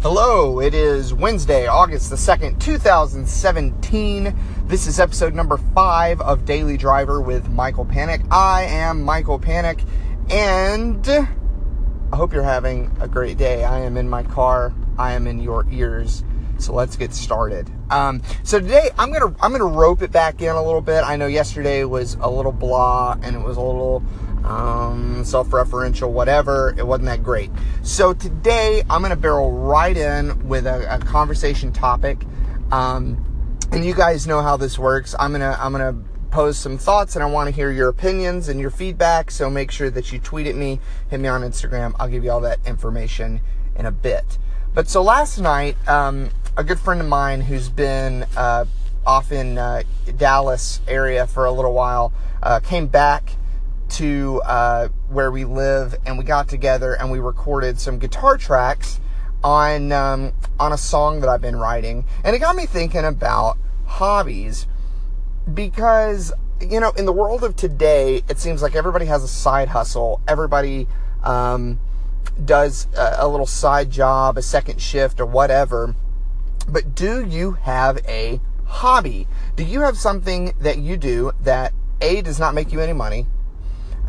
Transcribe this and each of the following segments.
Hello, it is Wednesday, August the 2nd, 2017. This is episode number five of Daily Driver with Michael Panic. I am Michael Panic, and I hope you're having a great day. I am in my car, I am in your ears. So let's get started. Um, so today I'm gonna I'm gonna rope it back in a little bit. I know yesterday was a little blah and it was a little um, self-referential, whatever. It wasn't that great. So today I'm going to barrel right in with a, a conversation topic. Um, and you guys know how this works. I'm gonna I'm gonna pose some thoughts, and I want to hear your opinions and your feedback. So make sure that you tweet at me, hit me on Instagram. I'll give you all that information in a bit. But so last night, um, a good friend of mine who's been uh, off in uh, Dallas area for a little while uh, came back to uh, where we live, and we got together and we recorded some guitar tracks on um, on a song that I've been writing, and it got me thinking about hobbies because you know in the world of today, it seems like everybody has a side hustle. Everybody um, does a, a little side job, a second shift, or whatever. But do you have a hobby? Do you have something that you do that a does not make you any money?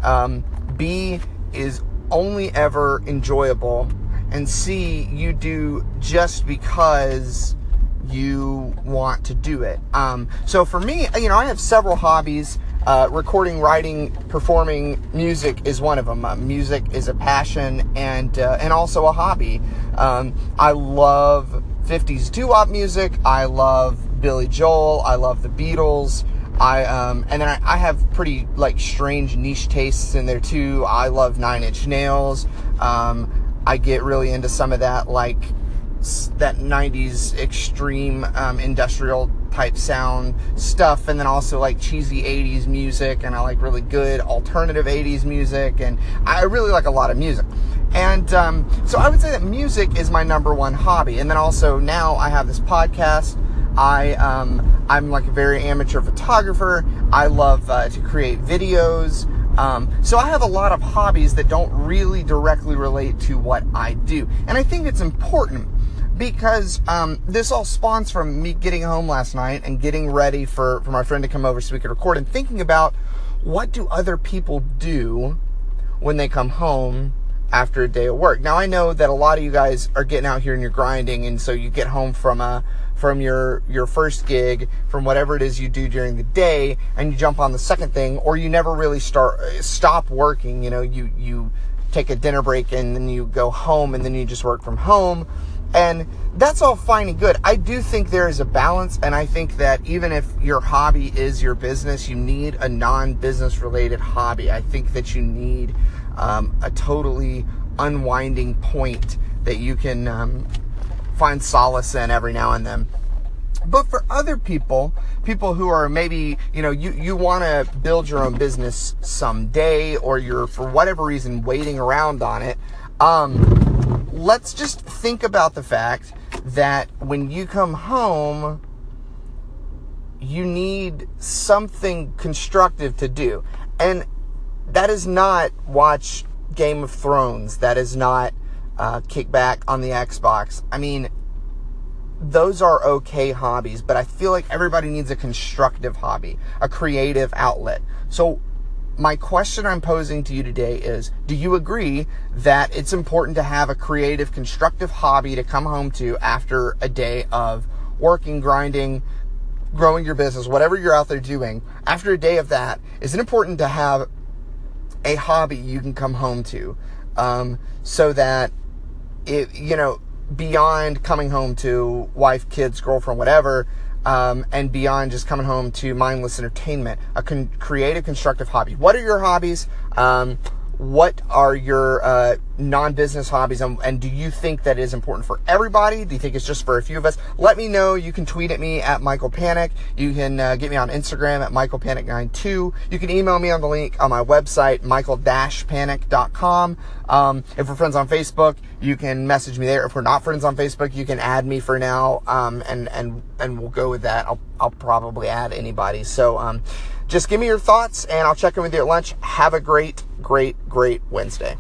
Um, B is only ever enjoyable, and C you do just because you want to do it. Um, so for me, you know, I have several hobbies. Uh, recording, writing, performing music is one of them. Uh, music is a passion and uh, and also a hobby. Um, I love 50s doo-wop music. I love Billy Joel. I love the Beatles. I um, and then I, I, have pretty like strange niche tastes in there too. I love Nine Inch Nails. Um, I get really into some of that like that 90s extreme um, industrial type sound stuff and then also like cheesy 80s music and I like really good alternative 80s music and I really like a lot of music. And um, so I would say that music is my number one hobby. And then also now I have this podcast I um, I'm like a very amateur photographer. I love uh, to create videos. Um, so I have a lot of hobbies that don't really directly relate to what I do, and I think it's important because um, this all spawns from me getting home last night and getting ready for for my friend to come over so we could record and thinking about what do other people do when they come home after a day of work. Now I know that a lot of you guys are getting out here and you're grinding, and so you get home from a from your your first gig, from whatever it is you do during the day, and you jump on the second thing, or you never really start uh, stop working. You know, you you take a dinner break and then you go home, and then you just work from home. And that's all fine and good. I do think there is a balance, and I think that even if your hobby is your business, you need a non business related hobby. I think that you need um, a totally unwinding point that you can um, find solace in every now and then. But for other people, people who are maybe, you know, you, you want to build your own business someday or you're, for whatever reason, waiting around on it, um, let's just think about the fact that when you come home, you need something constructive to do. And that is not watch Game of Thrones. That is not uh, kick back on the Xbox. I mean, those are okay hobbies, but I feel like everybody needs a constructive hobby, a creative outlet. So, my question I'm posing to you today is Do you agree that it's important to have a creative, constructive hobby to come home to after a day of working, grinding, growing your business, whatever you're out there doing? After a day of that, is it important to have a hobby you can come home to um, so that it, you know, beyond coming home to wife, kids, girlfriend, whatever, um, and beyond just coming home to mindless entertainment, a con- creative, constructive hobby. What are your hobbies? Um, what are your uh, non-business hobbies and, and, do you think that is important for everybody? Do you think it's just for a few of us? Let me know. You can tweet at me at michael panic. You can uh, get me on instagram at michael panic 92 you can email me on the link on my website michael-panic.com um, if we're friends on facebook you can message me there. If we're not friends on facebook you can add me for now um, and and and we'll go with that. I'll, I'll probably add anybody. So um, just give me your thoughts and I'll check in with you at lunch. Have a great, great, great Wednesday.